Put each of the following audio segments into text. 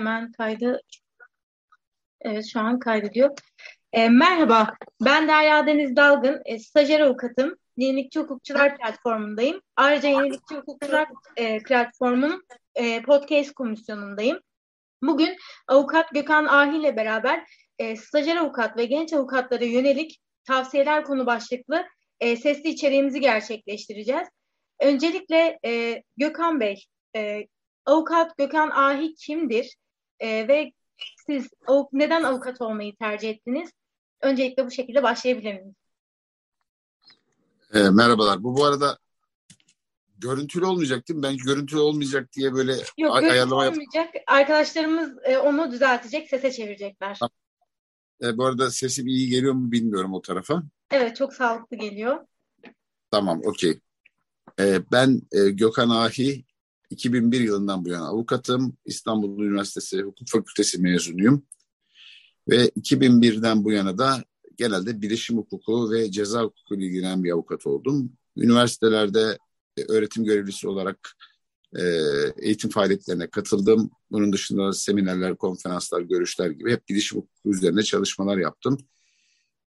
Hemen kaydı. Evet şu an kaydediyor. E, merhaba, ben Derya Deniz Dalgın, e, stajyer avukatım. Yenilikçi Hukukçular platformundayım. Ayrıca Yenilikçi Hukukçular e, platformunun e, podcast komisyonundayım. Bugün avukat Gökhan Ahi ile beraber e, stajyer avukat ve genç avukatlara yönelik tavsiyeler konu başlıklı e, sesli içeriğimizi gerçekleştireceğiz. Öncelikle e, Gökhan Bey, e, avukat Gökhan Ahi kimdir e, ve siz av, neden avukat olmayı tercih ettiniz? Öncelikle bu şekilde başlayabilir miyiz? E, merhabalar. Bu bu arada görüntülü olmayacak değil mi? Ben görüntülü olmayacak diye böyle Yok, ay- ayarlama yap- olmayacak. Arkadaşlarımız e, onu düzeltecek, sese çevirecekler. E, bu arada sesim iyi geliyor mu bilmiyorum o tarafa. Evet, çok sağlıklı geliyor. Tamam, okey. E, ben e, Gökhan Ahi, 2001 yılından bu yana avukatım. İstanbul Üniversitesi Hukuk Fakültesi mezunuyum. Ve 2001'den bu yana da genelde bilişim hukuku ve ceza hukuku ile ilgilenen bir avukat oldum. Üniversitelerde e, öğretim görevlisi olarak e, eğitim faaliyetlerine katıldım. Bunun dışında seminerler, konferanslar, görüşler gibi hep bilişim hukuku üzerine çalışmalar yaptım.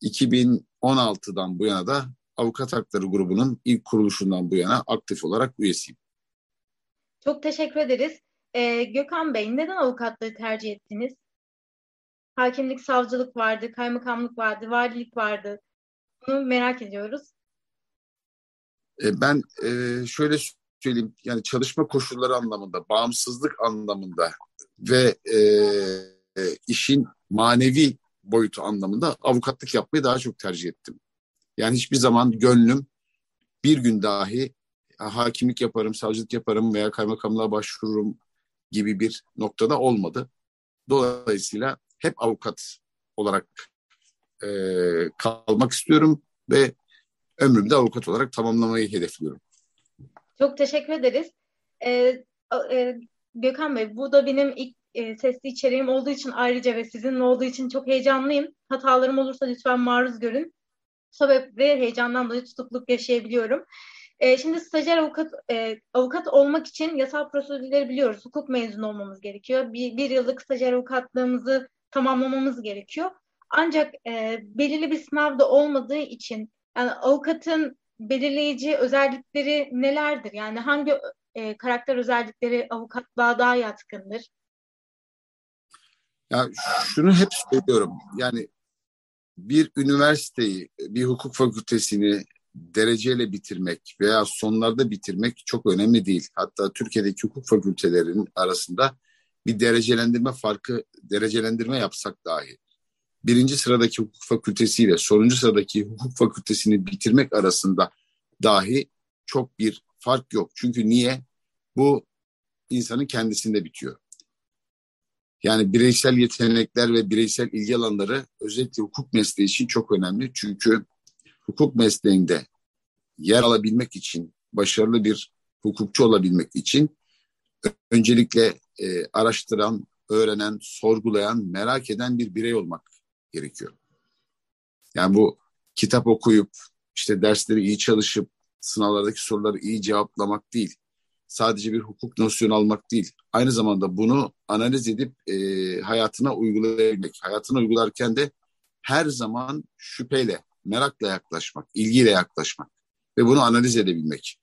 2016'dan bu yana da Avukat Hakları Grubu'nun ilk kuruluşundan bu yana aktif olarak üyesiyim. Çok teşekkür ederiz. Ee, Gökhan Bey, neden avukatlığı tercih ettiniz? Hakimlik, savcılık vardı, kaymakamlık vardı, valilik vardı. Bunu merak ediyoruz. E, ben e, şöyle söyleyeyim, yani çalışma koşulları anlamında, bağımsızlık anlamında ve e, e, işin manevi boyutu anlamında avukatlık yapmayı daha çok tercih ettim. Yani hiçbir zaman gönlüm bir gün dahi hakimlik yaparım, savcılık yaparım veya kaymakamlığa başvururum gibi bir noktada olmadı. Dolayısıyla hep avukat olarak e, kalmak istiyorum ve ömrümü de avukat olarak tamamlamayı hedefliyorum. Çok teşekkür ederiz. Ee, e, Gökhan Bey, bu da benim ilk e, sesli içeriğim olduğu için ayrıca ve sizinle olduğu için çok heyecanlıyım. Hatalarım olursa lütfen maruz görün. Sebep ve heyecandan dolayı tutukluk yaşayabiliyorum. E, şimdi stajyer avukat e, avukat olmak için yasal prosedürleri biliyoruz. Hukuk mezunu olmamız gerekiyor. Bir, bir yıllık stajyer avukatlığımızı tamamlamamız gerekiyor. Ancak e, belirli bir sınavda olmadığı için yani avukatın belirleyici özellikleri nelerdir? Yani hangi e, karakter özellikleri avukatlığa daha yatkındır? Ya şunu hep söylüyorum. Yani bir üniversiteyi, bir hukuk fakültesini dereceyle bitirmek veya sonlarda bitirmek çok önemli değil. Hatta Türkiye'deki hukuk fakültelerinin arasında bir derecelendirme farkı, derecelendirme yapsak dahi birinci sıradaki hukuk fakültesiyle sonuncu sıradaki hukuk fakültesini bitirmek arasında dahi çok bir fark yok. Çünkü niye? Bu insanın kendisinde bitiyor. Yani bireysel yetenekler ve bireysel ilgi alanları özellikle hukuk mesleği için çok önemli. Çünkü hukuk mesleğinde yer alabilmek için, başarılı bir hukukçu olabilmek için öncelikle e, araştıran, öğrenen, sorgulayan, merak eden bir birey olmak gerekiyor. Yani bu kitap okuyup, işte dersleri iyi çalışıp, sınavlardaki soruları iyi cevaplamak değil. Sadece bir hukuk nosyonu almak değil. Aynı zamanda bunu analiz edip e, hayatına uygulayabilmek. Hayatına uygularken de her zaman şüpheyle, merakla yaklaşmak, ilgiyle yaklaşmak ve bunu analiz edebilmek.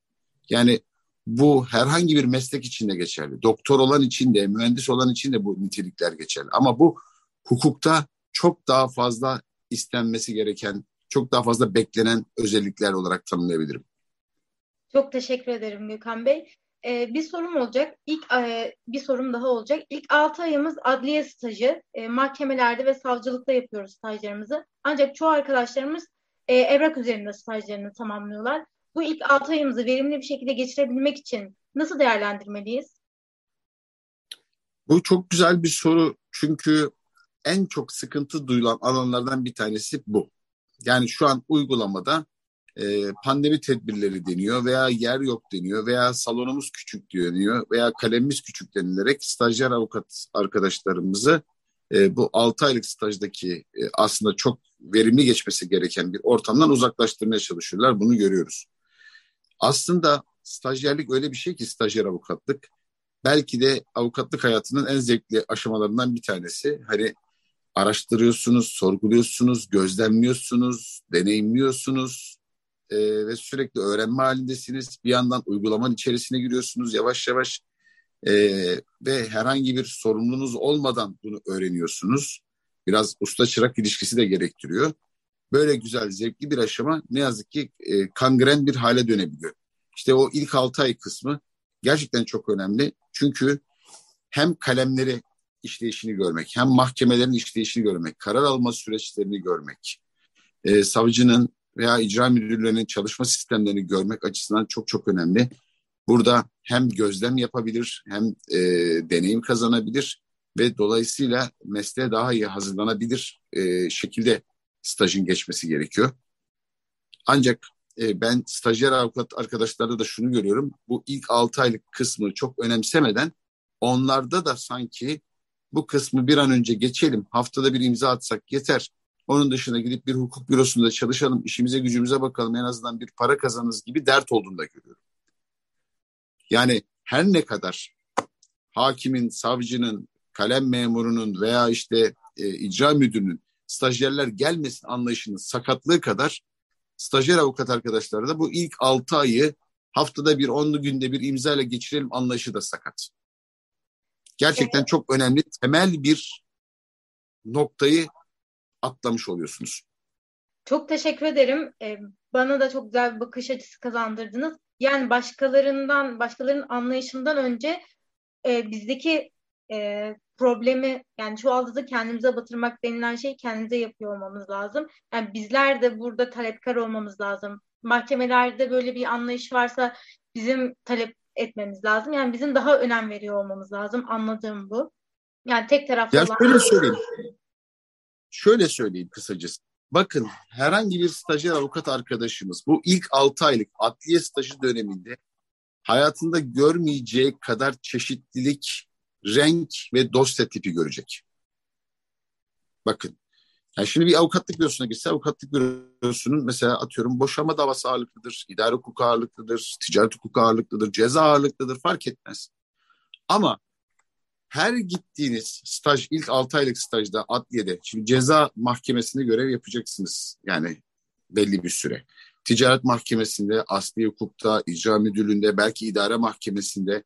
Yani bu herhangi bir meslek için de geçerli. Doktor olan için de, mühendis olan için de bu nitelikler geçerli. Ama bu hukukta çok daha fazla istenmesi gereken, çok daha fazla beklenen özellikler olarak tanımlayabilirim. Çok teşekkür ederim Gökhan Bey. Ee, bir sorum olacak. İlk e, bir sorum daha olacak. İlk 6 ayımız adliye stajı. E, mahkemelerde ve savcılıkta yapıyoruz stajlarımızı. Ancak çoğu arkadaşlarımız e, evrak üzerinde stajlarını tamamlıyorlar. Bu ilk 6 ayımızı verimli bir şekilde geçirebilmek için nasıl değerlendirmeliyiz? Bu çok güzel bir soru. Çünkü en çok sıkıntı duyulan alanlardan bir tanesi bu. Yani şu an uygulamada e, pandemi tedbirleri deniyor veya yer yok deniyor veya salonumuz küçük deniyor veya kalemimiz küçük denilerek stajyer avukat arkadaşlarımızı e, bu 6 aylık stajdaki e, aslında çok verimli geçmesi gereken bir ortamdan uzaklaştırmaya çalışıyorlar. Bunu görüyoruz. Aslında stajyerlik öyle bir şey ki stajyer avukatlık belki de avukatlık hayatının en zevkli aşamalarından bir tanesi. Hani araştırıyorsunuz, sorguluyorsunuz, gözlemliyorsunuz, deneyimliyorsunuz e, ve sürekli öğrenme halindesiniz. Bir yandan uygulamanın içerisine giriyorsunuz yavaş yavaş e, ve herhangi bir sorumluluğunuz olmadan bunu öğreniyorsunuz. Biraz usta çırak ilişkisi de gerektiriyor. Böyle güzel, zevkli bir aşama ne yazık ki e, kangren bir hale dönebiliyor. İşte o ilk altı ay kısmı gerçekten çok önemli. Çünkü hem kalemleri işleyişini görmek, hem mahkemelerin işleyişini görmek, karar alma süreçlerini görmek, e, savcının veya icra müdürlerinin çalışma sistemlerini görmek açısından çok çok önemli. Burada hem gözlem yapabilir, hem e, deneyim kazanabilir ve dolayısıyla mesleğe daha iyi hazırlanabilir e, şekilde stajın geçmesi gerekiyor. Ancak e, ben stajyer avukat arkadaşlarda da şunu görüyorum. Bu ilk 6 aylık kısmı çok önemsemeden onlarda da sanki bu kısmı bir an önce geçelim. Haftada bir imza atsak yeter. Onun dışına gidip bir hukuk bürosunda çalışalım, işimize gücümüze bakalım en azından bir para kazanırız gibi dert olduğunu da görüyorum. Yani her ne kadar hakimin, savcının, kalem memurunun veya işte e, icra müdürünün stajyerler gelmesin anlayışının sakatlığı kadar stajyer avukat arkadaşlar da bu ilk altı ayı haftada bir, onlu günde bir imza ile geçirelim anlayışı da sakat. Gerçekten çok önemli, temel bir noktayı atlamış oluyorsunuz. Çok teşekkür ederim. Ee, bana da çok güzel bir bakış açısı kazandırdınız. Yani başkalarından, başkalarının anlayışından önce e, bizdeki e, problemi yani çuvaldızı kendimize batırmak denilen şey kendimize yapıyor olmamız lazım. Yani bizler de burada talepkar olmamız lazım. Mahkemelerde böyle bir anlayış varsa bizim talep etmemiz lazım. Yani bizim daha önem veriyor olmamız lazım. Anladığım bu. Yani tek taraflı ya şöyle söyleyeyim. Şöyle söyleyeyim kısacası. Bakın herhangi bir stajyer avukat arkadaşımız bu ilk 6 aylık adliye stajı döneminde hayatında görmeyeceği kadar çeşitlilik renk ve dosya tipi görecek. Bakın. Yani şimdi bir avukatlık bürosuna gitse avukatlık bürosunun mesela atıyorum boşanma davası ağırlıklıdır, idare hukuku ağırlıklıdır, ticaret hukuku ağırlıklıdır, ceza ağırlıklıdır fark etmez. Ama her gittiğiniz staj ilk 6 aylık stajda adliyede şimdi ceza mahkemesinde görev yapacaksınız yani belli bir süre. Ticaret mahkemesinde, asli hukukta, icra müdürlüğünde, belki idare mahkemesinde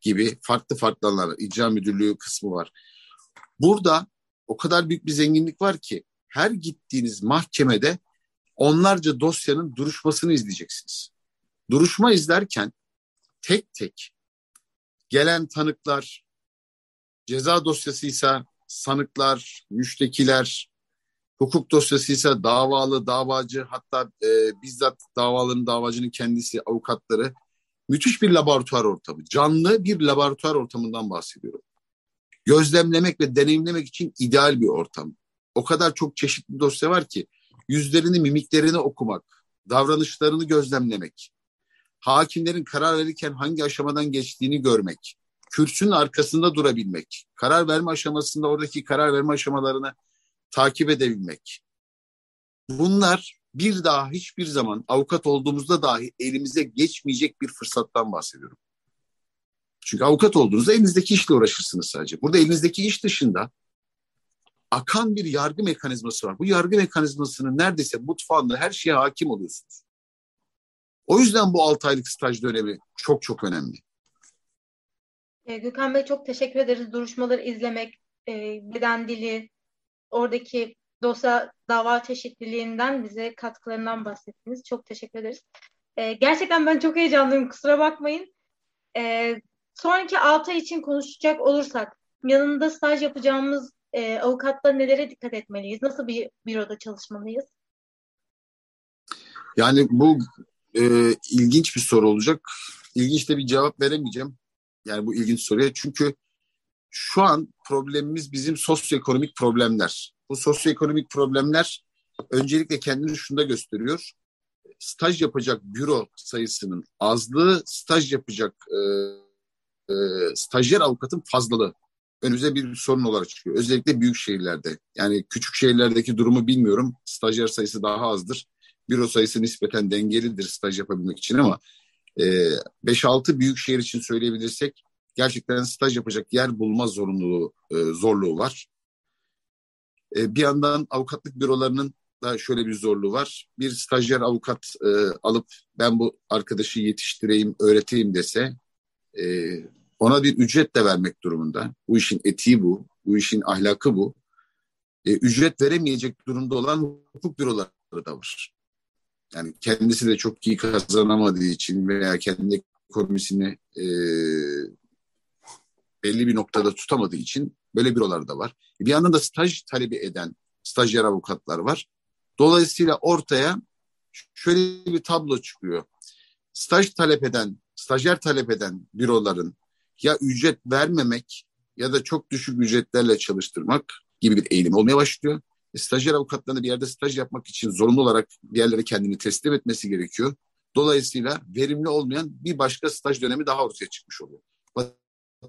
gibi farklı farklı alanlar, icra müdürlüğü kısmı var. Burada o kadar büyük bir zenginlik var ki her gittiğiniz mahkemede onlarca dosyanın duruşmasını izleyeceksiniz. Duruşma izlerken tek tek gelen tanıklar, ceza dosyasıysa sanıklar, müştekiler, hukuk dosyasıysa davalı, davacı hatta e, bizzat davaların davacının kendisi, avukatları müthiş bir laboratuvar ortamı. Canlı bir laboratuvar ortamından bahsediyorum. Gözlemlemek ve deneyimlemek için ideal bir ortam. O kadar çok çeşitli dosya var ki yüzlerini, mimiklerini okumak, davranışlarını gözlemlemek, hakimlerin karar verirken hangi aşamadan geçtiğini görmek, kürsünün arkasında durabilmek, karar verme aşamasında oradaki karar verme aşamalarını takip edebilmek. Bunlar bir daha hiçbir zaman avukat olduğumuzda dahi elimize geçmeyecek bir fırsattan bahsediyorum. Çünkü avukat olduğunuzda elinizdeki işle uğraşırsınız sadece. Burada elinizdeki iş dışında akan bir yargı mekanizması var. Bu yargı mekanizmasının neredeyse mutfağında her şeye hakim oluyorsunuz. O yüzden bu 6 aylık staj dönemi çok çok önemli. E, Gökhan Bey çok teşekkür ederiz. Duruşmaları izlemek, beden dili, oradaki dosya dava çeşitliliğinden bize katkılarından bahsettiniz. Çok teşekkür ederiz. E, gerçekten ben çok heyecanlıyım. Kusura bakmayın. E, sonraki 6 ay için konuşacak olursak yanında staj yapacağımız e, avukatla nelere dikkat etmeliyiz? Nasıl bir büroda çalışmalıyız? Yani bu e, ilginç bir soru olacak. İlginç de bir cevap veremeyeceğim. Yani bu ilginç soruya. Çünkü şu an problemimiz bizim sosyoekonomik problemler. Bu sosyoekonomik problemler öncelikle kendini şunda gösteriyor. Staj yapacak büro sayısının azlığı, staj yapacak e, e, stajyer avukatın fazlalığı önümüze bir sorun olarak çıkıyor. Özellikle büyük şehirlerde. Yani küçük şehirlerdeki durumu bilmiyorum. Stajyer sayısı daha azdır. Büro sayısı nispeten dengelidir staj yapabilmek için ama 5-6 büyük şehir için söyleyebilirsek gerçekten staj yapacak yer bulma zorunluluğu, e, zorluğu var. E, bir yandan avukatlık bürolarının da şöyle bir zorluğu var. Bir stajyer avukat e, alıp ben bu arkadaşı yetiştireyim, öğreteyim dese e, ona bir ücret de vermek durumunda. Bu işin etiği bu, bu işin ahlakı bu. E, ücret veremeyecek durumda olan hukuk büroları da var. Yani kendisi de çok iyi kazanamadığı için veya kendi ekonomisini e, belli bir noktada tutamadığı için böyle bürolar da var. Bir yandan da staj talebi eden stajyer avukatlar var. Dolayısıyla ortaya şöyle bir tablo çıkıyor. Staj talep eden, stajyer talep eden büroların ya ücret vermemek ya da çok düşük ücretlerle çalıştırmak gibi bir eğilim olmaya başlıyor. Stajyer avukatlarına bir yerde staj yapmak için zorunlu olarak bir yerlere kendini teslim etmesi gerekiyor. Dolayısıyla verimli olmayan bir başka staj dönemi daha ortaya çıkmış oluyor.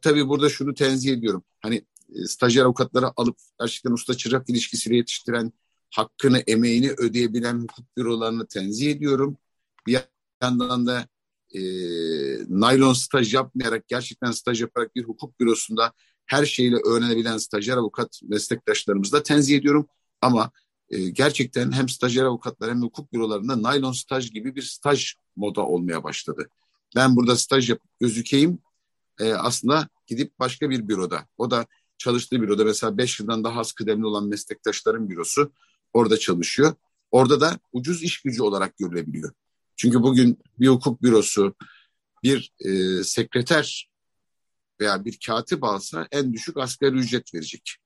Tabii burada şunu tenzih ediyorum. Hani e, stajyer avukatları alıp gerçekten usta çırak ilişkisiyle yetiştiren, hakkını, emeğini ödeyebilen hukuk bürolarını tenzih ediyorum. Bir yandan da e, naylon staj yapmayarak, gerçekten staj yaparak bir hukuk bürosunda her şeyle öğrenebilen stajyer avukat meslektaşlarımızı da tenzih ediyorum. Ama e, gerçekten hem stajyer avukatlar hem de hukuk bürolarında naylon staj gibi bir staj moda olmaya başladı. Ben burada staj yapıp gözükeyim e, aslında gidip başka bir büroda o da çalıştığı büroda mesela 5 yıldan daha az kıdemli olan meslektaşların bürosu orada çalışıyor. Orada da ucuz iş gücü olarak görülebiliyor. Çünkü bugün bir hukuk bürosu bir e, sekreter veya bir katip alsa en düşük asgari ücret verecek.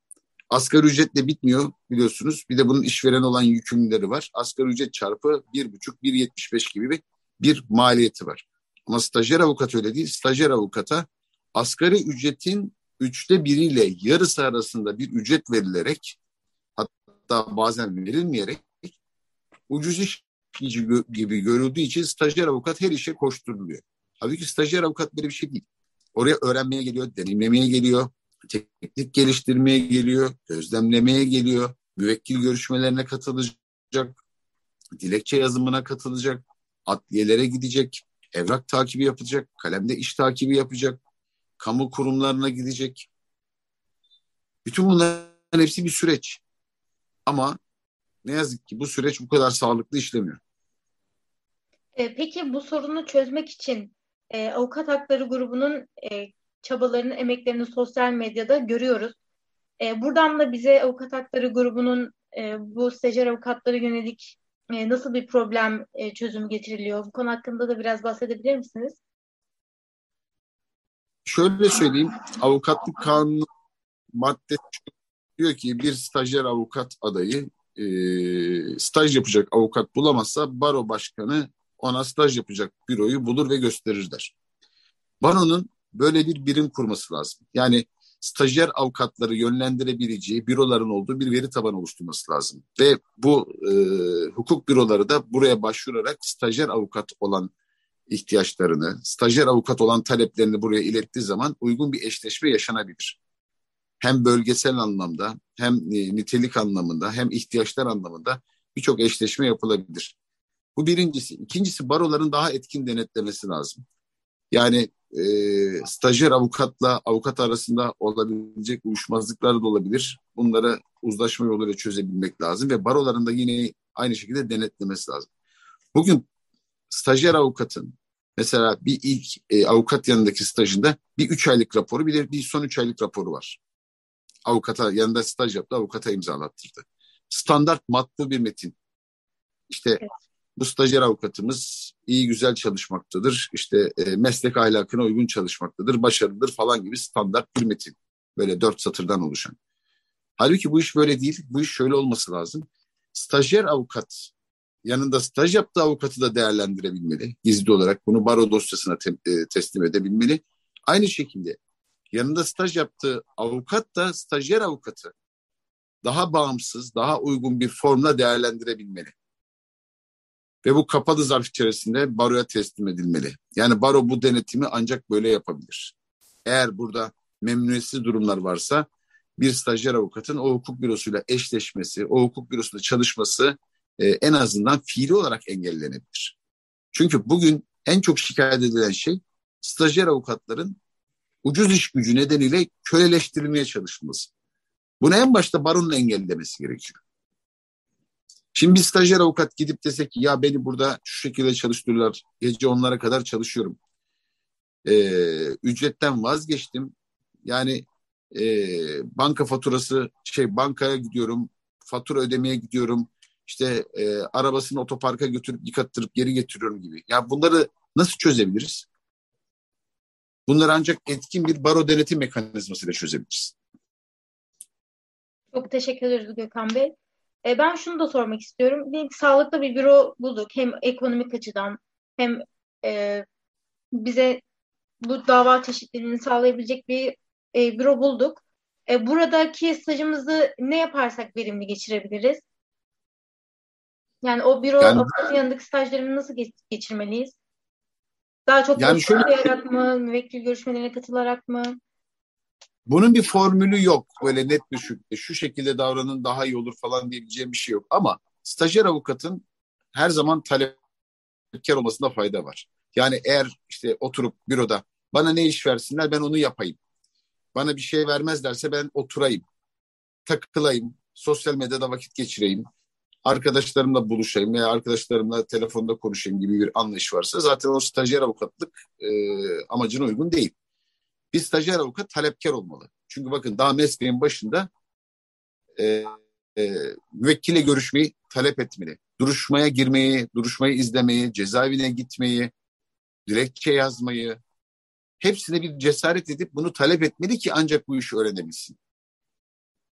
Asgari ücretle bitmiyor biliyorsunuz. Bir de bunun işveren olan yükümlüleri var. Asgari ücret çarpı bir buçuk, bir yetmiş beş gibi bir, maliyeti var. Ama stajyer avukat öyle değil. Stajyer avukata asgari ücretin üçte biriyle yarısı arasında bir ücret verilerek hatta bazen verilmeyerek ucuz iş gibi görüldüğü için stajyer avukat her işe koşturuluyor. Halbuki stajyer avukat böyle bir şey değil. Oraya öğrenmeye geliyor, deneyimlemeye geliyor, teknik geliştirmeye geliyor, gözlemlemeye geliyor, müvekkil görüşmelerine katılacak, dilekçe yazımına katılacak, adliyelere gidecek, evrak takibi yapacak, kalemde iş takibi yapacak, kamu kurumlarına gidecek. Bütün bunların hepsi bir süreç. Ama ne yazık ki bu süreç bu kadar sağlıklı işlemiyor. E, peki bu sorunu çözmek için e, Avukat Hakları grubunun e, çabalarını, emeklerini sosyal medyada görüyoruz. E, buradan da bize Avukat Hakları grubunun e, bu stajyer avukatlara yönelik e, nasıl bir problem e, çözümü getiriliyor? Bu konu hakkında da biraz bahsedebilir misiniz? Şöyle söyleyeyim, avukatlık kanunu madde diyor ki bir stajyer avukat adayı e, staj yapacak avukat bulamazsa baro başkanı ona staj yapacak büroyu bulur ve gösterir der. Baronun böyle bir birim kurması lazım. Yani stajyer avukatları yönlendirebileceği büroların olduğu bir veri tabanı oluşturması lazım. Ve bu e, hukuk büroları da buraya başvurarak stajyer avukat olan ihtiyaçlarını, stajyer avukat olan taleplerini buraya ilettiği zaman uygun bir eşleşme yaşanabilir. Hem bölgesel anlamda, hem e, nitelik anlamında, hem ihtiyaçlar anlamında birçok eşleşme yapılabilir. Bu birincisi. İkincisi baroların daha etkin denetlemesi lazım. Yani e, stajyer avukatla avukat arasında olabilecek uyuşmazlıklar da olabilir. Bunları uzlaşma yoluyla çözebilmek lazım ve baroların da yine aynı şekilde denetlemesi lazım. Bugün stajyer avukatın mesela bir ilk e, avukat yanındaki stajında bir üç aylık raporu bir de bir son üç aylık raporu var. Avukata yanında staj yaptı, avukata imzalattırdı. Standart matbu bir metin. İşte evet. Bu stajyer avukatımız iyi güzel çalışmaktadır. İşte e, meslek ahlakına uygun çalışmaktadır, başarılıdır falan gibi standart bir metin. Böyle dört satırdan oluşan. Halbuki bu iş böyle değil. Bu iş şöyle olması lazım. Stajyer avukat yanında staj yaptığı avukatı da değerlendirebilmeli. Gizli olarak bunu baro dosyasına te- e, teslim edebilmeli. Aynı şekilde yanında staj yaptığı avukat da stajyer avukatı daha bağımsız, daha uygun bir formla değerlendirebilmeli. Ve bu kapalı zarf içerisinde baroya teslim edilmeli. Yani baro bu denetimi ancak böyle yapabilir. Eğer burada memnuniyetsiz durumlar varsa bir stajyer avukatın o hukuk bürosuyla eşleşmesi, o hukuk bürosunda çalışması e, en azından fiili olarak engellenebilir. Çünkü bugün en çok şikayet edilen şey stajyer avukatların ucuz iş gücü nedeniyle köleleştirilmeye çalışılması. Bunu en başta baronun engellemesi gerekiyor. Şimdi bir stajyer avukat gidip desek ki ya beni burada şu şekilde çalıştırırlar. Gece onlara kadar çalışıyorum. Ee, ücretten vazgeçtim. Yani e, banka faturası şey bankaya gidiyorum. Fatura ödemeye gidiyorum. İşte e, arabasını otoparka götürüp yıkattırıp geri getiriyorum gibi. Ya bunları nasıl çözebiliriz? Bunları ancak etkin bir baro denetim mekanizmasıyla çözebiliriz. Çok teşekkür ederiz Gökhan Bey. E, ben şunu da sormak istiyorum. Diyelim sağlıklı bir büro bulduk. Hem ekonomik açıdan hem e, bize bu dava çeşitliliğini sağlayabilecek bir e, büro bulduk. E, buradaki stajımızı ne yaparsak verimli geçirebiliriz? Yani o büro yani, yanındaki stajlarını nasıl geç, geçirmeliyiz? Daha çok yani şöyle, mı, müvekkil görüşmelerine katılarak mı? Bunun bir formülü yok. Böyle net bir şu, şu şekilde davranın daha iyi olur falan diyebileceğim bir şey yok. Ama stajyer avukatın her zaman talepkar olmasında fayda var. Yani eğer işte oturup büroda bana ne iş versinler ben onu yapayım. Bana bir şey vermezlerse ben oturayım, takılayım, sosyal medyada vakit geçireyim, arkadaşlarımla buluşayım veya arkadaşlarımla telefonda konuşayım gibi bir anlayış varsa zaten o stajyer avukatlık e, amacına uygun değil. Bir stajyer avukat talepkar olmalı. Çünkü bakın daha mesleğin başında e, e, müvekkile görüşmeyi talep etmeli. Duruşmaya girmeyi, duruşmayı izlemeyi, cezaevine gitmeyi, dilekçe yazmayı, hepsine bir cesaret edip bunu talep etmeli ki ancak bu işi öğrenebilsin.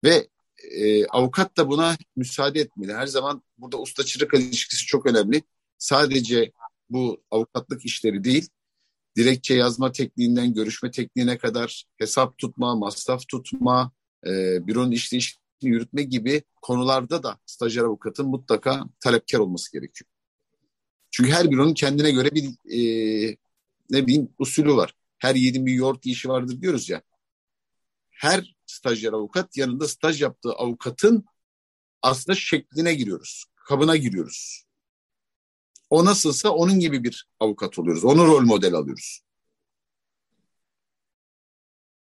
Ve e, avukat da buna müsaade etmeli. Her zaman burada usta çırak ilişkisi çok önemli. Sadece bu avukatlık işleri değil, dilekçe yazma tekniğinden görüşme tekniğine kadar hesap tutma, masraf tutma, e, büronun işleyişini yürütme gibi konularda da stajyer avukatın mutlaka talepkar olması gerekiyor. Çünkü her büronun kendine göre bir e, ne bileyim usulü var. Her yiğidin bir yoğurt işi vardır diyoruz ya. Her stajyer avukat yanında staj yaptığı avukatın aslında şekline giriyoruz. Kabına giriyoruz. O nasılsa onun gibi bir avukat oluyoruz. Onu rol model alıyoruz.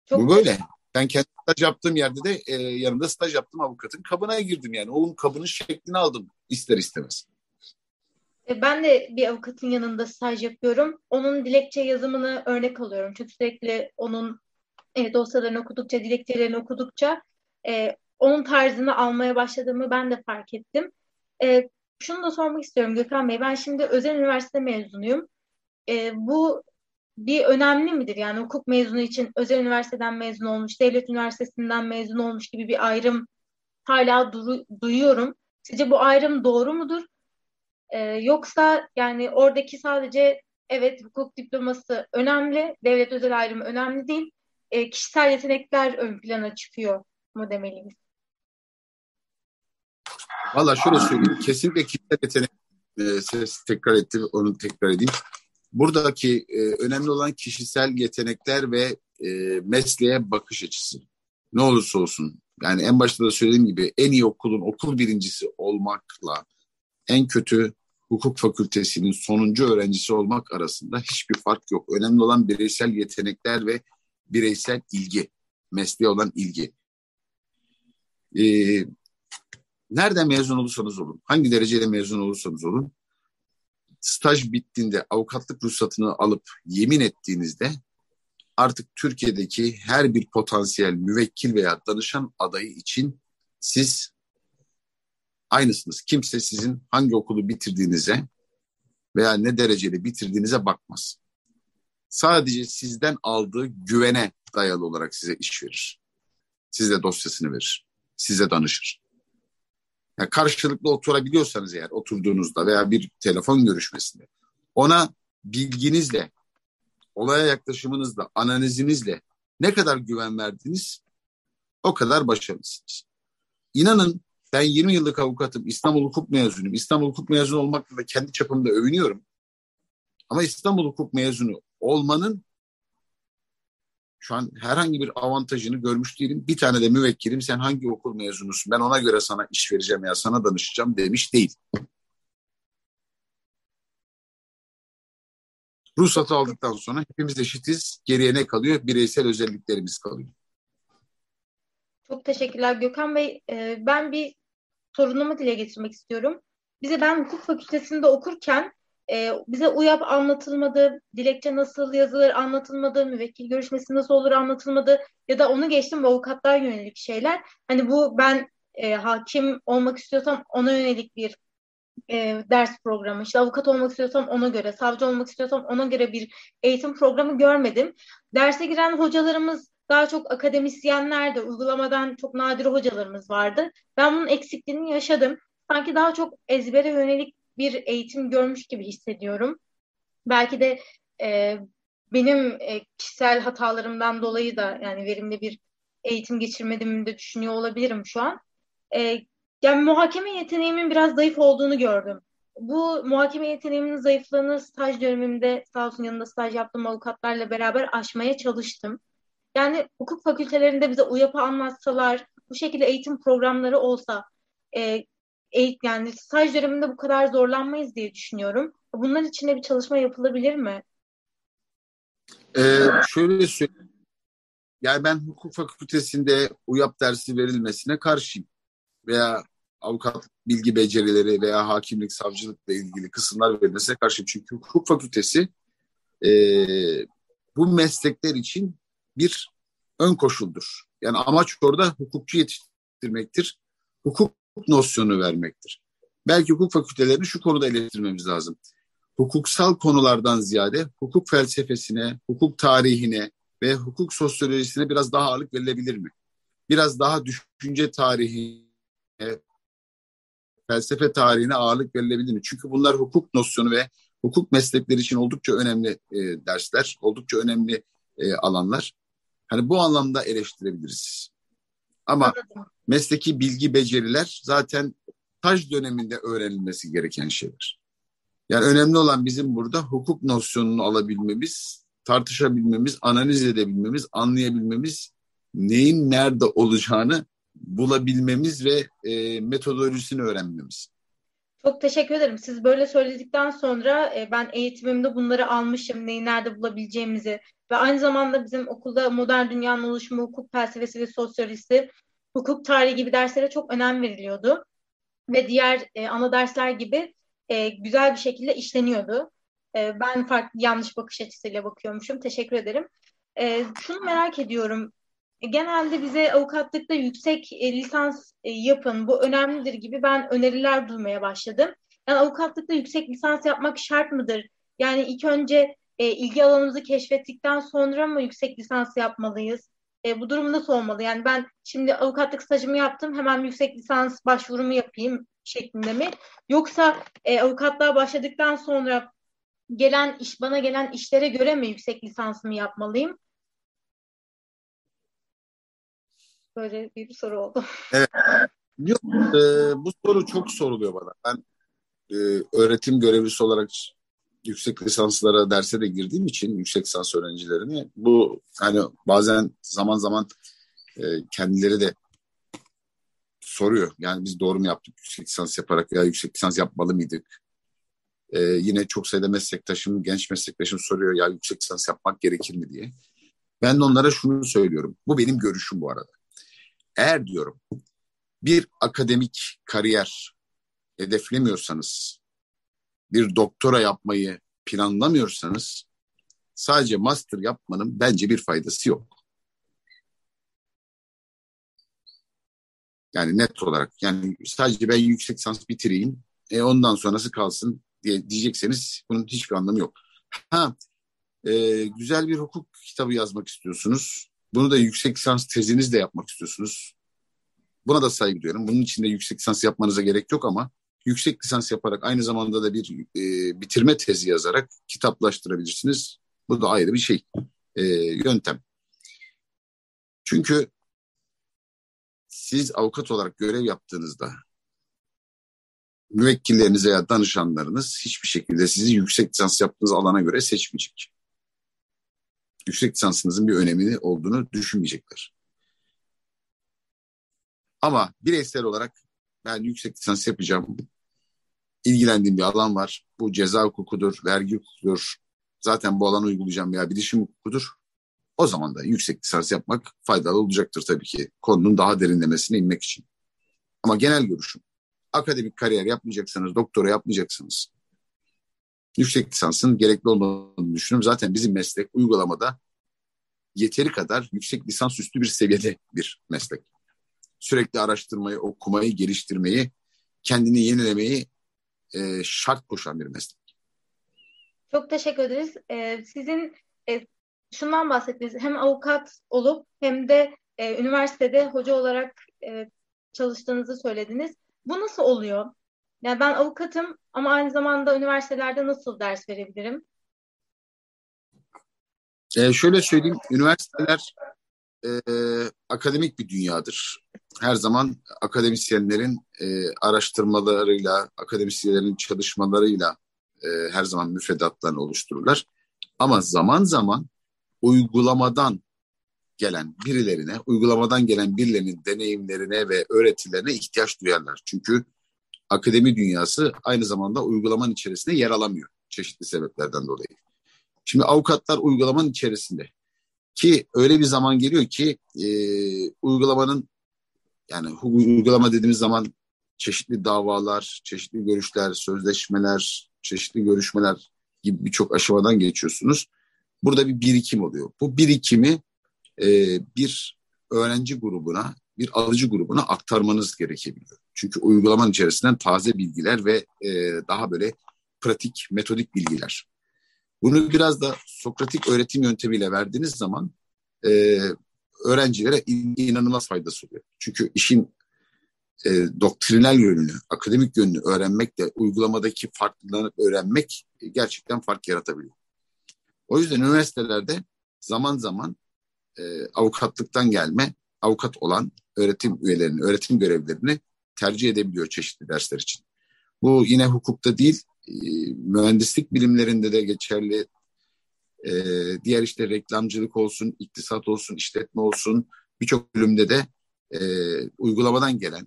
Çok Bu böyle. Ben kendi staj yaptığım yerde de e, yanında staj yaptım avukatın kabına girdim yani. Onun kabının şeklini aldım ister istemez. E, ben de bir avukatın yanında staj yapıyorum. Onun dilekçe yazımını örnek alıyorum. Çünkü sürekli onun e, dosyalarını okudukça, dilekçelerini okudukça e, onun tarzını almaya başladığımı ben de fark ettim. E, şunu da sormak istiyorum Gökhan Bey. Ben şimdi özel üniversite mezunuyum. E, bu bir önemli midir? Yani hukuk mezunu için özel üniversiteden mezun olmuş, devlet üniversitesinden mezun olmuş gibi bir ayrım hala duru, duyuyorum. Sizce bu ayrım doğru mudur? Ee, yoksa yani oradaki sadece evet hukuk diploması önemli, devlet özel ayrımı önemli değil. E, kişisel yetenekler ön plana çıkıyor mu demeliyiz? Valla şöyle söyleyeyim. Kesinlikle kişisel yetenek e, ses tekrar etti, onu tekrar edeyim. Buradaki e, önemli olan kişisel yetenekler ve e, mesleğe bakış açısı. Ne olursa olsun. Yani en başta da söylediğim gibi en iyi okulun okul birincisi olmakla en kötü hukuk fakültesinin sonuncu öğrencisi olmak arasında hiçbir fark yok. Önemli olan bireysel yetenekler ve bireysel ilgi, mesleğe olan ilgi. Ee, nereden mezun olursanız olun, hangi derecede mezun olursanız olun, staj bittiğinde avukatlık ruhsatını alıp yemin ettiğinizde artık Türkiye'deki her bir potansiyel müvekkil veya danışan adayı için siz aynısınız. Kimse sizin hangi okulu bitirdiğinize veya ne dereceli bitirdiğinize bakmaz. Sadece sizden aldığı güvene dayalı olarak size iş verir. Size dosyasını verir. Size danışır. Yani karşılıklı oturabiliyorsanız eğer oturduğunuzda veya bir telefon görüşmesinde ona bilginizle, olaya yaklaşımınızla, analizinizle ne kadar güven verdiniz o kadar başarılısınız. İnanın ben 20 yıllık avukatım, İstanbul Hukuk mezunuyum. İstanbul Hukuk mezunu olmakla da kendi çapımda övünüyorum. Ama İstanbul Hukuk mezunu olmanın şu an herhangi bir avantajını görmüş değilim. Bir tane de müvekkilim sen hangi okul mezunusun ben ona göre sana iş vereceğim ya sana danışacağım demiş değil. Ruhsatı aldıktan sonra hepimiz eşitiz. Geriye ne kalıyor? Bireysel özelliklerimiz kalıyor. Çok teşekkürler Gökhan Bey. Ee, ben bir sorunumu dile getirmek istiyorum. Bize ben hukuk fakültesinde okurken e, bize UYAP anlatılmadı, dilekçe nasıl yazılır anlatılmadı, müvekkil görüşmesi nasıl olur anlatılmadı ya da onu geçtim avukatlar yönelik şeyler. Hani bu ben e, hakim olmak istiyorsam ona yönelik bir e, ders programı, işte avukat olmak istiyorsam ona göre, savcı olmak istiyorsam ona göre bir eğitim programı görmedim. Derse giren hocalarımız daha çok akademisyenler de uygulamadan çok nadir hocalarımız vardı. Ben bunun eksikliğini yaşadım. Sanki daha çok ezbere yönelik bir eğitim görmüş gibi hissediyorum. Belki de e, benim e, kişisel hatalarımdan dolayı da yani verimli bir eğitim geçirmediğimi de düşünüyor olabilirim şu an. E, yani muhakeme yeteneğimin biraz zayıf olduğunu gördüm. Bu muhakeme yeteneğimin zayıflığını staj dönemimde sağ olsun yanında staj yaptığım avukatlarla beraber aşmaya çalıştım. Yani hukuk fakültelerinde bize UYAP'ı anlatsalar, bu şekilde eğitim programları olsa, e, yani staj döneminde bu kadar zorlanmayız diye düşünüyorum. Bunlar için de bir çalışma yapılabilir mi? Ee, şöyle söyleyeyim. Yani ben hukuk fakültesinde UYAP dersi verilmesine karşıyım. Veya avukat bilgi becerileri veya hakimlik, savcılıkla ilgili kısımlar verilmesine karşıyım. Çünkü hukuk fakültesi e, bu meslekler için bir ön koşuldur. Yani amaç orada hukukçu yetiştirmektir. Hukuk nosyonu vermektir. Belki hukuk fakültelerini şu konuda eleştirmemiz lazım. Hukuksal konulardan ziyade hukuk felsefesine, hukuk tarihine ve hukuk sosyolojisine biraz daha ağırlık verilebilir mi? Biraz daha düşünce tarihine, felsefe tarihine ağırlık verilebilir mi? Çünkü bunlar hukuk nosyonu ve hukuk meslekleri için oldukça önemli e, dersler, oldukça önemli e, alanlar. Hani bu anlamda eleştirebiliriz. Ama mesleki bilgi beceriler zaten staj döneminde öğrenilmesi gereken şeyler. Yani önemli olan bizim burada hukuk nosyonunu alabilmemiz, tartışabilmemiz, analiz edebilmemiz, anlayabilmemiz, neyin nerede olacağını bulabilmemiz ve e, metodolojisini öğrenmemiz. Çok teşekkür ederim. Siz böyle söyledikten sonra e, ben eğitimimde bunları almışım, neyi nerede bulabileceğimizi ve aynı zamanda bizim okulda modern dünyanın oluşumu, hukuk felsefesi ve sosyolojisi, hukuk tarihi gibi derslere çok önem veriliyordu. Ve diğer e, ana dersler gibi e, güzel bir şekilde işleniyordu. E, ben farklı yanlış bakış açısıyla bakıyormuşum. Teşekkür ederim. E, şunu merak ediyorum. E, genelde bize avukatlıkta yüksek e, lisans e, yapın, bu önemlidir gibi ben öneriler duymaya başladım. Yani avukatlıkta yüksek lisans yapmak şart mıdır? Yani ilk önce e, ilgi alanımızı keşfettikten sonra mı yüksek lisans yapmalıyız? E, bu durum nasıl olmalı? Yani ben şimdi avukatlık stajımı yaptım, hemen yüksek lisans başvurumu yapayım şeklinde mi? Yoksa e, avukatlığa başladıktan sonra gelen iş bana gelen işlere göre mi yüksek lisansımı yapmalıyım? Böyle bir soru oldu. Evet. Yok, e, bu soru çok soruluyor bana. Ben e, öğretim görevlisi olarak yüksek lisanslara derse de girdiğim için yüksek lisans öğrencilerini bu hani bazen zaman zaman e, kendileri de soruyor. Yani biz doğru mu yaptık yüksek lisans yaparak veya yüksek lisans yapmalı mıydık? Ee, yine çok sayıda meslektaşım, genç meslektaşım soruyor ya yüksek lisans yapmak gerekir mi diye. Ben de onlara şunu söylüyorum. Bu benim görüşüm bu arada. Eğer diyorum bir akademik kariyer hedeflemiyorsanız, bir doktora yapmayı planlamıyorsanız sadece master yapmanın bence bir faydası yok. Yani net olarak yani sadece ben yüksek lisans bitireyim e, ondan sonrası kalsın diye diyecekseniz bunun hiçbir anlamı yok. Ha e, güzel bir hukuk kitabı yazmak istiyorsunuz. Bunu da yüksek lisans tezinizle yapmak istiyorsunuz. Buna da saygı duyuyorum. Bunun için de yüksek lisans yapmanıza gerek yok ama yüksek lisans yaparak aynı zamanda da bir e, bitirme tezi yazarak kitaplaştırabilirsiniz. Bu da ayrı bir şey, e, yöntem. Çünkü siz avukat olarak görev yaptığınızda müvekkilleriniz veya danışanlarınız hiçbir şekilde sizi yüksek lisans yaptığınız alana göre seçmeyecek. Yüksek lisansınızın bir önemi olduğunu düşünmeyecekler. Ama bireysel olarak ben yüksek lisans yapacağım. İlgilendiğim bir alan var. Bu ceza hukukudur, vergi hukukudur, zaten bu alanı uygulayacağım veya bilişim hukukudur. O zaman da yüksek lisans yapmak faydalı olacaktır tabii ki. Konunun daha derinlemesine inmek için. Ama genel görüşüm. Akademik kariyer yapmayacaksanız, doktora yapmayacaksınız. Yüksek lisansın gerekli olmadığını düşünüyorum. Zaten bizim meslek uygulamada yeteri kadar yüksek lisans üstü bir seviyede bir meslek. Sürekli araştırmayı, okumayı, geliştirmeyi, kendini yenilemeyi e, şart koşan bir meslek. Çok teşekkür ederiz. Ee, sizin e, şundan bahsettiniz. Hem avukat olup hem de e, üniversitede hoca olarak e, çalıştığınızı söylediniz. Bu nasıl oluyor? Yani ben avukatım ama aynı zamanda üniversitelerde nasıl ders verebilirim? Ee, şöyle söyleyeyim, üniversiteler e, akademik bir dünyadır. Her zaman akademisyenlerin e, araştırmalarıyla, akademisyenlerin çalışmalarıyla e, her zaman müfredatlarını oluştururlar. Ama zaman zaman uygulamadan gelen birilerine, uygulamadan gelen birilerinin deneyimlerine ve öğretilerine ihtiyaç duyarlar. Çünkü akademi dünyası aynı zamanda uygulamanın içerisinde yer alamıyor çeşitli sebeplerden dolayı. Şimdi avukatlar uygulamanın içerisinde ki öyle bir zaman geliyor ki e, uygulamanın yani uygulama dediğimiz zaman çeşitli davalar, çeşitli görüşler, sözleşmeler, çeşitli görüşmeler gibi birçok aşamadan geçiyorsunuz. Burada bir birikim oluyor. Bu birikimi e, bir öğrenci grubuna, bir alıcı grubuna aktarmanız gerekebiliyor. Çünkü uygulamanın içerisinden taze bilgiler ve e, daha böyle pratik, metodik bilgiler. Bunu biraz da Sokratik öğretim yöntemiyle verdiğiniz zaman e, öğrencilere inanılmaz faydası oluyor. Çünkü işin e, doktrinal yönünü, akademik yönünü öğrenmek de uygulamadaki farklılığını öğrenmek gerçekten fark yaratabiliyor. O yüzden üniversitelerde zaman zaman e, avukatlıktan gelme, avukat olan öğretim üyelerini, öğretim görevlerini tercih edebiliyor çeşitli dersler için. Bu yine hukukta değil, e, mühendislik bilimlerinde de geçerli. E, diğer işte reklamcılık olsun, iktisat olsun, işletme olsun birçok bölümde de e, uygulamadan gelen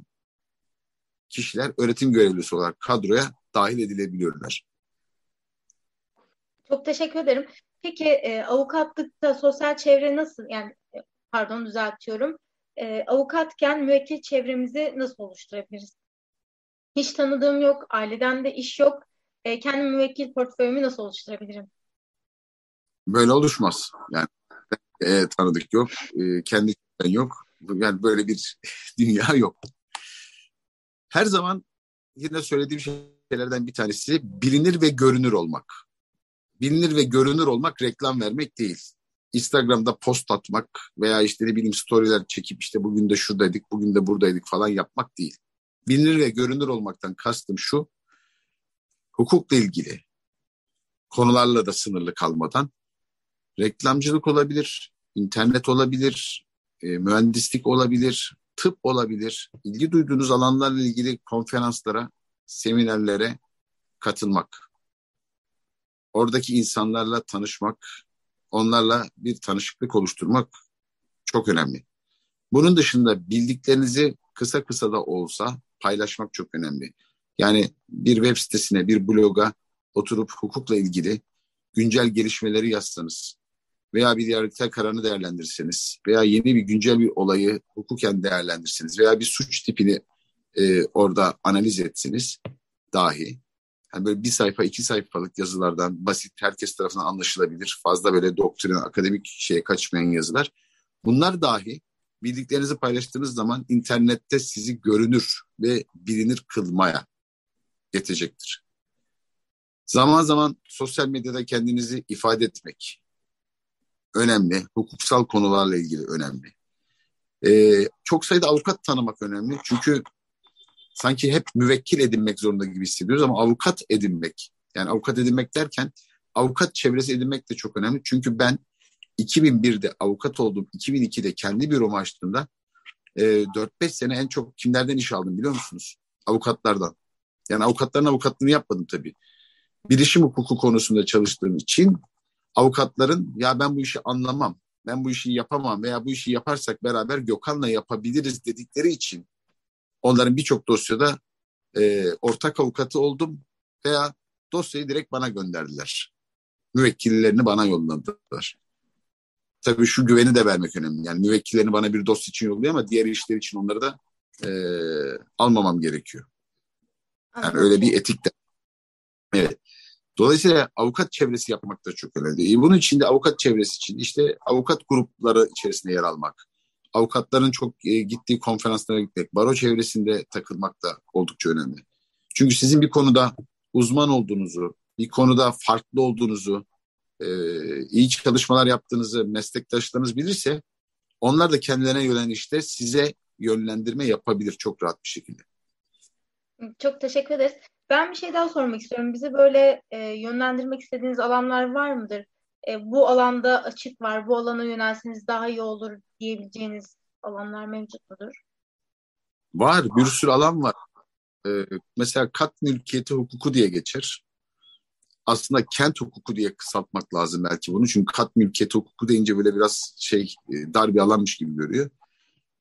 kişiler öğretim görevlisi olarak kadroya dahil edilebiliyorlar. Çok teşekkür ederim. Peki e, avukatlıkta sosyal çevre nasıl? Yani e, pardon düzeltiyorum. E, avukatken müvekkil çevremizi nasıl oluşturabiliriz? Hiç tanıdığım yok, aileden de iş yok. E, kendi müvekkil portföyümü nasıl oluşturabilirim? Böyle oluşmaz. Yani e, tanıdık yok, e, kendi yok. Yani böyle bir dünya yok. Her zaman yine söylediğim şeylerden bir tanesi bilinir ve görünür olmak. Bilinir ve görünür olmak reklam vermek değil. Instagram'da post atmak veya işte ne bileyim storyler çekip işte bugün de şuradaydık, bugün de buradaydık falan yapmak değil. Bilinir ve görünür olmaktan kastım şu, hukukla ilgili konularla da sınırlı kalmadan reklamcılık olabilir, internet olabilir, e, mühendislik olabilir, tıp olabilir. İlgi duyduğunuz alanlarla ilgili konferanslara, seminerlere katılmak. Oradaki insanlarla tanışmak, onlarla bir tanışıklık oluşturmak çok önemli. Bunun dışında bildiklerinizi kısa kısa da olsa paylaşmak çok önemli. Yani bir web sitesine, bir bloga oturup hukukla ilgili güncel gelişmeleri yazsanız veya bir yargıtay kararını değerlendirseniz veya yeni bir güncel bir olayı hukuken değerlendirseniz veya bir suç tipini e, orada analiz etseniz dahi yani böyle bir sayfa iki sayfalık yazılardan basit herkes tarafından anlaşılabilir fazla böyle doktrin akademik şeye kaçmayan yazılar. Bunlar dahi bildiklerinizi paylaştığınız zaman internette sizi görünür ve bilinir kılmaya yetecektir. Zaman zaman sosyal medyada kendinizi ifade etmek önemli. Hukuksal konularla ilgili önemli. Ee, çok sayıda avukat tanımak önemli. Çünkü sanki hep müvekkil edinmek zorunda gibi hissediyoruz ama avukat edinmek, yani avukat edinmek derken avukat çevresi edinmek de çok önemli. Çünkü ben 2001'de avukat oldum, 2002'de kendi büromu açtığımda e, 4-5 sene en çok kimlerden iş aldım biliyor musunuz? Avukatlardan. Yani avukatların avukatlığını yapmadım tabii. Bilişim hukuku konusunda çalıştığım için avukatların ya ben bu işi anlamam, ben bu işi yapamam veya bu işi yaparsak beraber Gökhan'la yapabiliriz dedikleri için onların birçok dosyada e, ortak avukatı oldum veya dosyayı direkt bana gönderdiler. Müvekkillerini bana yolladılar. Tabii şu güveni de vermek önemli. Yani müvekkillerini bana bir dost için yolluyor ama diğer işler için onları da e, almamam gerekiyor. Yani öyle bir etik de. Evet. Dolayısıyla avukat çevresi yapmak da çok önemli. Bunun için de avukat çevresi için işte avukat grupları içerisinde yer almak, avukatların çok e, gittiği konferanslara gitmek, baro çevresinde takılmak da oldukça önemli. Çünkü sizin bir konuda uzman olduğunuzu, bir konuda farklı olduğunuzu, e, iyi çalışmalar yaptığınızı meslektaşlarınız bilirse onlar da kendilerine yönelen işte size yönlendirme yapabilir çok rahat bir şekilde. Çok teşekkür ederiz. Ben bir şey daha sormak istiyorum. Bizi böyle e, yönlendirmek istediğiniz alanlar var mıdır? E, bu alanda açık var, bu alana yönelseniz daha iyi olur diyebileceğiniz alanlar mevcut mudur? Var, bir sürü alan var. Ee, mesela kat mülkiyeti hukuku diye geçer. Aslında kent hukuku diye kısaltmak lazım belki bunu. Çünkü kat mülkiyeti hukuku deyince böyle biraz şey e, dar bir alanmış gibi görüyor.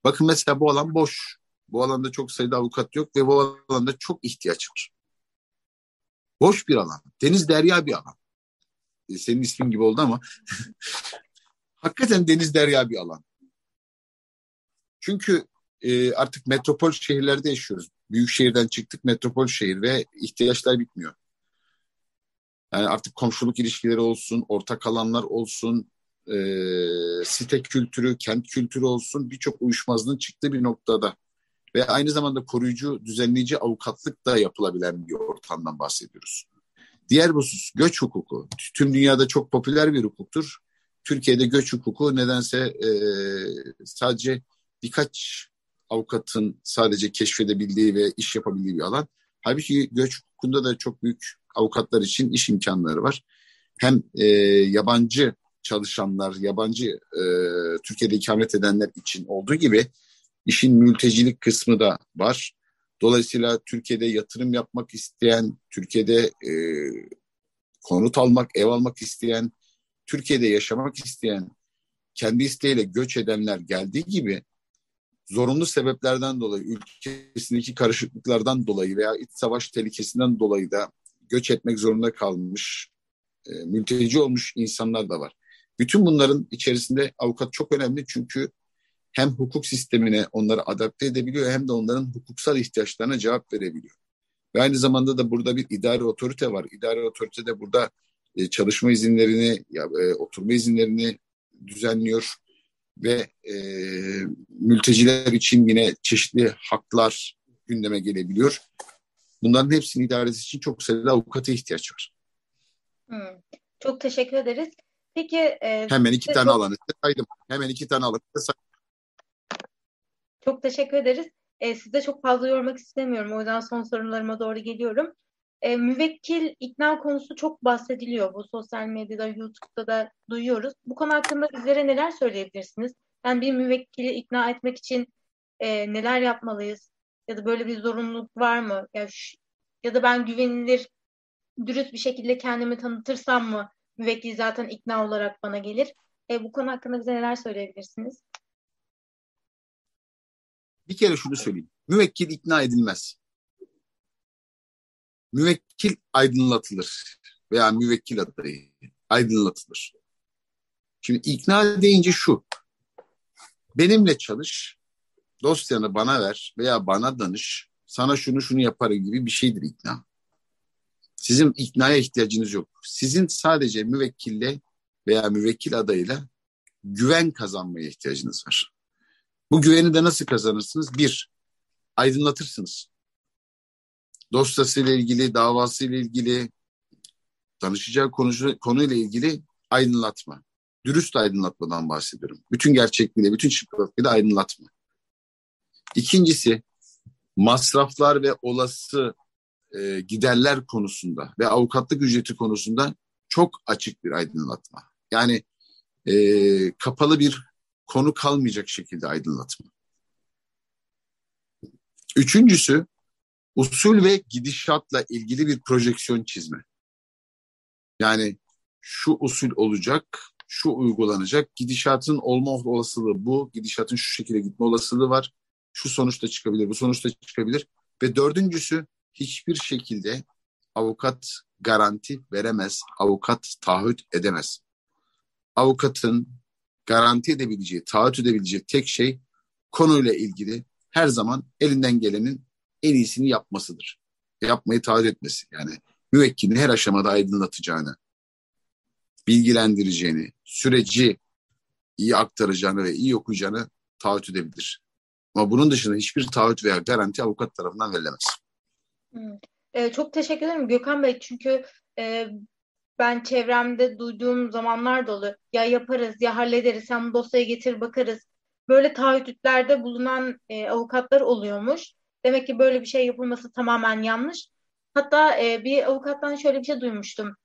Bakın mesela bu alan boş. Bu alanda çok sayıda avukat yok ve bu alanda çok ihtiyaç var. Boş bir alan. Deniz derya bir alan. E, senin ismin gibi oldu ama hakikaten deniz derya bir alan. Çünkü e, artık metropol şehirlerde yaşıyoruz. Büyük şehirden çıktık metropol şehir ve ihtiyaçlar bitmiyor. Yani artık komşuluk ilişkileri olsun, ortak alanlar olsun, e, site kültürü, kent kültürü olsun birçok uyuşmazlığın çıktığı bir noktada ve aynı zamanda koruyucu, düzenleyici avukatlık da yapılabilen bir ortamdan bahsediyoruz. Diğer husus göç hukuku. Tüm dünyada çok popüler bir hukuktur. Türkiye'de göç hukuku nedense e, sadece birkaç avukatın sadece keşfedebildiği ve iş yapabildiği bir alan. Halbuki göç hukukunda da çok büyük avukatlar için iş imkanları var. Hem e, yabancı çalışanlar, yabancı e, Türkiye'de ikamet edenler için olduğu gibi işin mültecilik kısmı da var. Dolayısıyla Türkiye'de yatırım yapmak isteyen, Türkiye'de e, konut almak, ev almak isteyen, Türkiye'de yaşamak isteyen, kendi isteğiyle göç edenler geldiği gibi zorunlu sebeplerden dolayı, ülkesindeki karışıklıklardan dolayı veya iç savaş tehlikesinden dolayı da göç etmek zorunda kalmış, e, mülteci olmuş insanlar da var. Bütün bunların içerisinde avukat çok önemli çünkü hem hukuk sistemine onları adapte edebiliyor hem de onların hukuksal ihtiyaçlarına cevap verebiliyor. Ve aynı zamanda da burada bir idari otorite var. İdari otorite de burada e, çalışma izinlerini, ya, e, oturma izinlerini düzenliyor ve e, mülteciler için yine çeşitli haklar gündeme gelebiliyor. Bunların hepsinin idaresi için çok sayıda avukata ihtiyaç var. Hmm. Çok teşekkür ederiz. Peki e, hemen iki tane çok... alanı saydım. Hemen iki tane alanı saydım. Çok teşekkür ederiz. E, size çok fazla yormak istemiyorum. O yüzden son sorularıma doğru geliyorum. E, müvekkil ikna konusu çok bahsediliyor. Bu sosyal medyada, YouTube'da da duyuyoruz. Bu konu hakkında bizlere neler söyleyebilirsiniz? Yani bir müvekkili ikna etmek için e, neler yapmalıyız? Ya da böyle bir zorunluluk var mı? Ya, şu, ya da ben güvenilir, dürüst bir şekilde kendimi tanıtırsam mı müvekkil zaten ikna olarak bana gelir? E, bu konu hakkında bize neler söyleyebilirsiniz? Bir kere şunu söyleyeyim. Müvekkil ikna edilmez. Müvekkil aydınlatılır veya müvekkil adayı aydınlatılır. Şimdi ikna deyince şu. Benimle çalış, dosyanı bana ver veya bana danış, sana şunu şunu yaparım gibi bir şeydir ikna. Sizin iknaya ihtiyacınız yok. Sizin sadece müvekkille veya müvekkil adayıyla güven kazanmaya ihtiyacınız var. Bu güveni de nasıl kazanırsınız? Bir, aydınlatırsınız. Dosyasıyla ilgili, davasıyla ilgili, tanışacağı konu, konuyla ilgili aydınlatma. Dürüst aydınlatmadan bahsediyorum. Bütün gerçekliğiyle, bütün çıplaklığıyla aydınlatma. İkincisi, masraflar ve olası e, giderler konusunda ve avukatlık ücreti konusunda çok açık bir aydınlatma. Yani e, kapalı bir konu kalmayacak şekilde aydınlatma. Üçüncüsü usul ve gidişatla ilgili bir projeksiyon çizme. Yani şu usul olacak, şu uygulanacak, gidişatın olma olasılığı bu, gidişatın şu şekilde gitme olasılığı var, şu sonuçta çıkabilir, bu sonuçta çıkabilir. Ve dördüncüsü hiçbir şekilde avukat garanti veremez, avukat taahhüt edemez. Avukatın garanti edebileceği, taahhüt edebileceği tek şey konuyla ilgili her zaman elinden gelenin en iyisini yapmasıdır. Yapmayı taahhüt etmesi. Yani müvekkilini her aşamada aydınlatacağını, bilgilendireceğini, süreci iyi aktaracağını ve iyi okuyacağını taahhüt edebilir. Ama bunun dışında hiçbir taahhüt veya garanti avukat tarafından verilemez. Ee, çok teşekkür ederim Gökhan Bey. Çünkü e, ben çevremde duyduğum zamanlar dolu. Ya yaparız ya hallederiz. Sen bu dosyayı getir bakarız. Böyle taahhütlerde bulunan e, avukatlar oluyormuş. Demek ki böyle bir şey yapılması tamamen yanlış. Hatta e, bir avukattan şöyle bir şey duymuştum.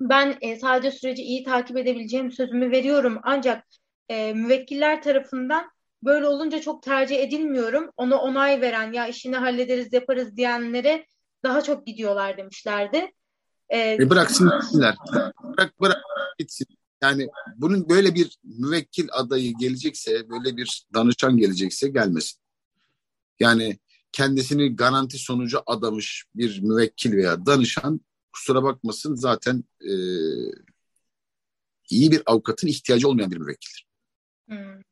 Ben e, sadece süreci iyi takip edebileceğim sözümü veriyorum. Ancak e, müvekkiller tarafından böyle olunca çok tercih edilmiyorum. Ona onay veren ya işini hallederiz yaparız diyenlere daha çok gidiyorlar demişlerdi. Ee, e bıraksın gitsinler. Bırak bırak gitsin. Yani bunun böyle bir müvekkil adayı gelecekse, böyle bir danışan gelecekse gelmesin. Yani kendisini garanti sonucu adamış bir müvekkil veya danışan kusura bakmasın zaten e, iyi bir avukatın ihtiyacı olmayan bir müvekkildir. Hmm.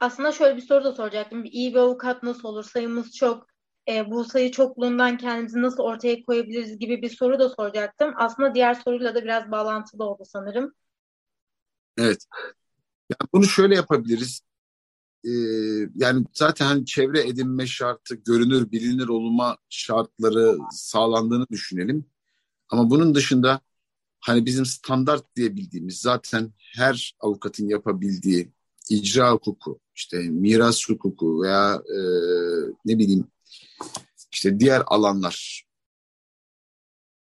Aslında şöyle bir soru da soracaktım. İyi bir avukat nasıl olur? Sayımız çok. E, bu sayı çokluğundan kendimizi nasıl ortaya koyabiliriz gibi bir soru da soracaktım. Aslında diğer soruyla da biraz bağlantılı oldu sanırım. Evet. Yani bunu şöyle yapabiliriz. Ee, yani zaten hani çevre edinme şartı, görünür, bilinir olma şartları sağlandığını düşünelim. Ama bunun dışında hani bizim standart diye bildiğimiz zaten her avukatın yapabildiği icra hukuku, işte miras hukuku veya e, ne bileyim işte diğer alanlar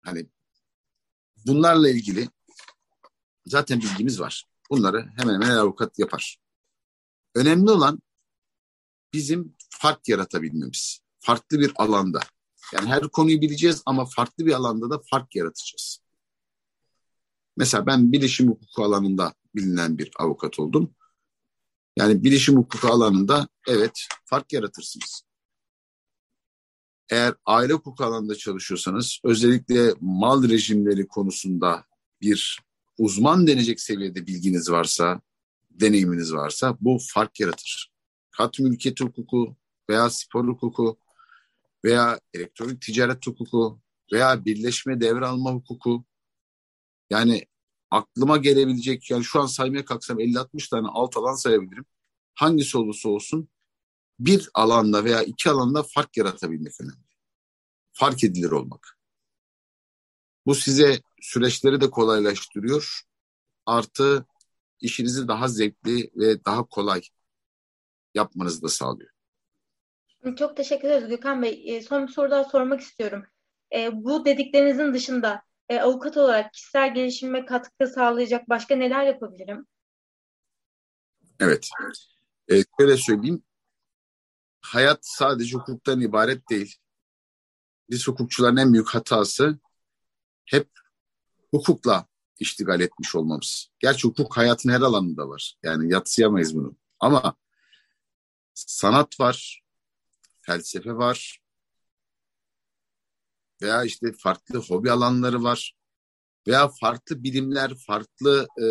hani bunlarla ilgili zaten bilgimiz var. Bunları hemen hemen avukat yapar. Önemli olan bizim fark yaratabilmemiz. Farklı bir alanda. Yani her konuyu bileceğiz ama farklı bir alanda da fark yaratacağız. Mesela ben bilişim hukuku alanında bilinen bir avukat oldum. Yani bilişim hukuku alanında evet fark yaratırsınız. Eğer aile hukuku alanında çalışıyorsanız özellikle mal rejimleri konusunda bir uzman denecek seviyede bilginiz varsa, deneyiminiz varsa bu fark yaratır. Kat mülkiyet hukuku veya spor hukuku veya elektronik ticaret hukuku veya birleşme devralma hukuku yani aklıma gelebilecek yani şu an saymaya kalksam 50-60 tane alt alan sayabilirim. Hangisi olursa olsun bir alanda veya iki alanda fark yaratabilmek önemli. Fark edilir olmak. Bu size süreçleri de kolaylaştırıyor. Artı işinizi daha zevkli ve daha kolay yapmanızı da sağlıyor. Çok teşekkür ederiz Gökhan Bey. E, son bir soru daha sormak istiyorum. E, bu dediklerinizin dışında e, avukat olarak kişisel gelişime katkı sağlayacak başka neler yapabilirim? Evet. E, şöyle söyleyeyim. Hayat sadece hukuktan ibaret değil. Biz hukukçuların en büyük hatası hep hukukla iştigal etmiş olmamız. Gerçi hukuk hayatın her alanında var. Yani yatsıyamayız bunu. Ama sanat var, felsefe var veya işte farklı hobi alanları var veya farklı bilimler, farklı e,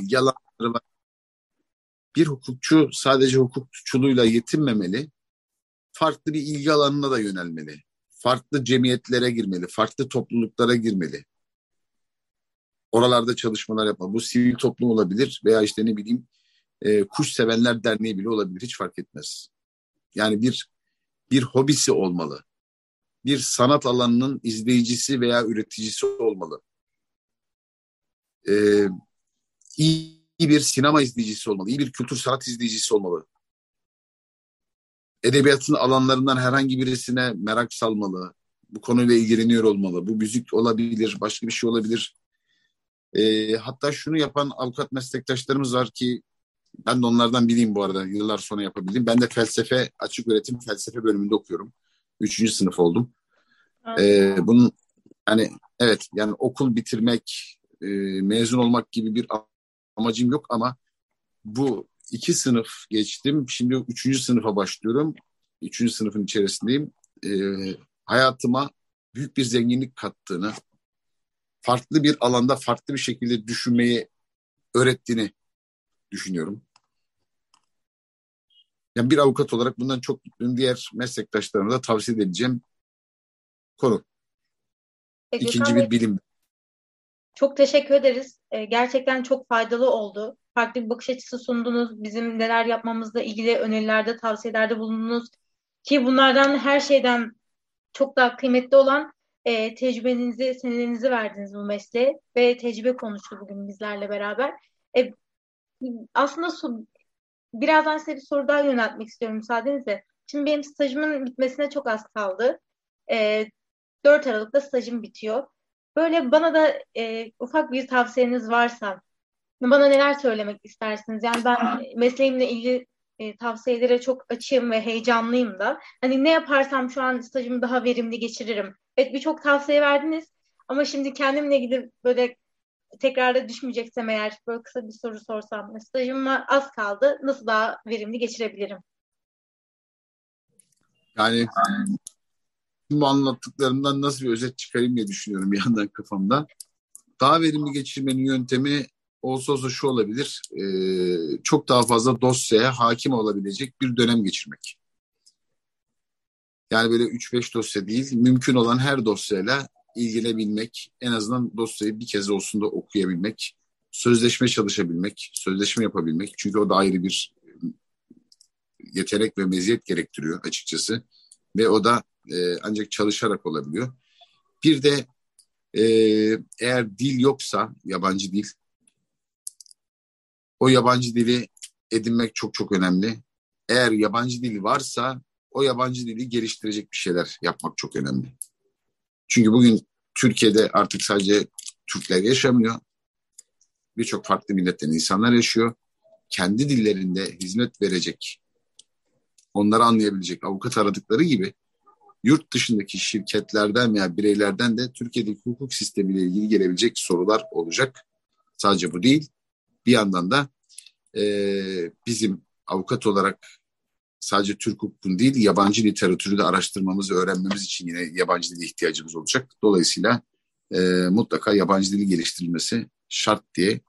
ilgi alanları var. Bir hukukçu sadece hukukçuluğuyla yetinmemeli, farklı bir ilgi alanına da yönelmeli. Farklı cemiyetlere girmeli, farklı topluluklara girmeli. Oralarda çalışmalar yapmalı. Bu sivil toplum olabilir veya işte ne bileyim e, kuş sevenler derneği bile olabilir. Hiç fark etmez. Yani bir bir hobisi olmalı. Bir sanat alanının izleyicisi veya üreticisi olmalı. Ee, iyi bir sinema izleyicisi olmalı. iyi bir kültür sanat izleyicisi olmalı. Edebiyatın alanlarından herhangi birisine merak salmalı. Bu konuyla ilgileniyor olmalı. Bu müzik olabilir, başka bir şey olabilir. Ee, hatta şunu yapan avukat meslektaşlarımız var ki ben de onlardan biriyim bu arada. Yıllar sonra yapabildim. Ben de felsefe, açık öğretim felsefe bölümünde okuyorum. Üçüncü sınıf oldum. Ee, bunun yani evet yani okul bitirmek, e, mezun olmak gibi bir amacım yok ama bu iki sınıf geçtim. Şimdi üçüncü sınıfa başlıyorum. Üçüncü sınıfın içerisindeyim. Ee, hayatıma büyük bir zenginlik kattığını, farklı bir alanda farklı bir şekilde düşünmeyi öğrettiğini düşünüyorum. Yani bir avukat olarak bundan çok mutluyum. Diğer meslektaşlarıma da tavsiye edeceğim konu. E, İkinci bir bilim. Çok teşekkür ederiz. E, gerçekten çok faydalı oldu. Farklı bir bakış açısı sundunuz. Bizim neler yapmamızla ilgili önerilerde, tavsiyelerde bulundunuz. Ki bunlardan her şeyden çok daha kıymetli olan e, tecrübenizi, senelerinizi verdiniz bu mesleğe ve tecrübe konuştu bugün bizlerle beraber. E, aslında su, birazdan size bir soru daha yöneltmek istiyorum müsaadenizle. Şimdi benim stajımın bitmesine çok az kaldı. E, 4 Aralık'ta stajım bitiyor. Böyle bana da e, ufak bir tavsiyeniz varsa bana neler söylemek istersiniz? Yani ben mesleğimle ilgili e, tavsiyelere çok açığım ve heyecanlıyım da. Hani ne yaparsam şu an stajımı daha verimli geçiririm. Evet birçok tavsiye verdiniz ama şimdi kendimle ilgili böyle tekrarda düşmeyeceksem eğer böyle kısa bir soru sorsam stajıma az kaldı nasıl daha verimli geçirebilirim? Yani bu anlattıklarımdan nasıl bir özet çıkarayım diye düşünüyorum bir yandan kafamda. Daha verimli geçirmenin yöntemi olsa olsa şu olabilir. E, çok daha fazla dosyaya hakim olabilecek bir dönem geçirmek. Yani böyle 3-5 dosya değil, mümkün olan her dosyayla ilgilenebilmek, en azından dosyayı bir kez olsun da okuyabilmek, sözleşme çalışabilmek, sözleşme yapabilmek. Çünkü o da ayrı bir yetenek ve meziyet gerektiriyor açıkçası. Ve o da e, ancak çalışarak olabiliyor. Bir de e, eğer dil yoksa, yabancı dil, o yabancı dili edinmek çok çok önemli. Eğer yabancı dil varsa o yabancı dili geliştirecek bir şeyler yapmak çok önemli. Çünkü bugün Türkiye'de artık sadece Türkler yaşamıyor. Birçok farklı milletten insanlar yaşıyor. Kendi dillerinde hizmet verecek, onları anlayabilecek avukat aradıkları gibi yurt dışındaki şirketlerden veya bireylerden de Türkiye'deki hukuk sistemiyle ilgili gelebilecek sorular olacak. Sadece bu değil. Bir yandan da e, bizim avukat olarak sadece Türk hukukun değil yabancı literatürü de araştırmamız, öğrenmemiz için yine yabancı dili ihtiyacımız olacak. Dolayısıyla e, mutlaka yabancı dili geliştirilmesi şart diye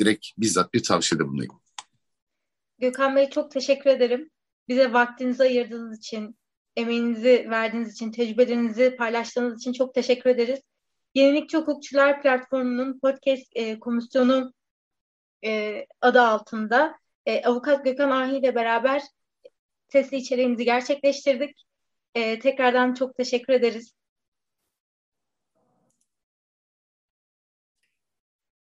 direkt bizzat bir tavsiyede bulunayım. Gökhan Bey çok teşekkür ederim. Bize vaktinizi ayırdığınız için, emeğinizi verdiğiniz için, tecrübelerinizi paylaştığınız için çok teşekkür ederiz. Yenilikçi Hukukçular Platformu'nun podcast e, komisyonu e, adı altında e, Avukat Gökhan Ahi ile beraber sesli içeriğimizi gerçekleştirdik. E, tekrardan çok teşekkür ederiz.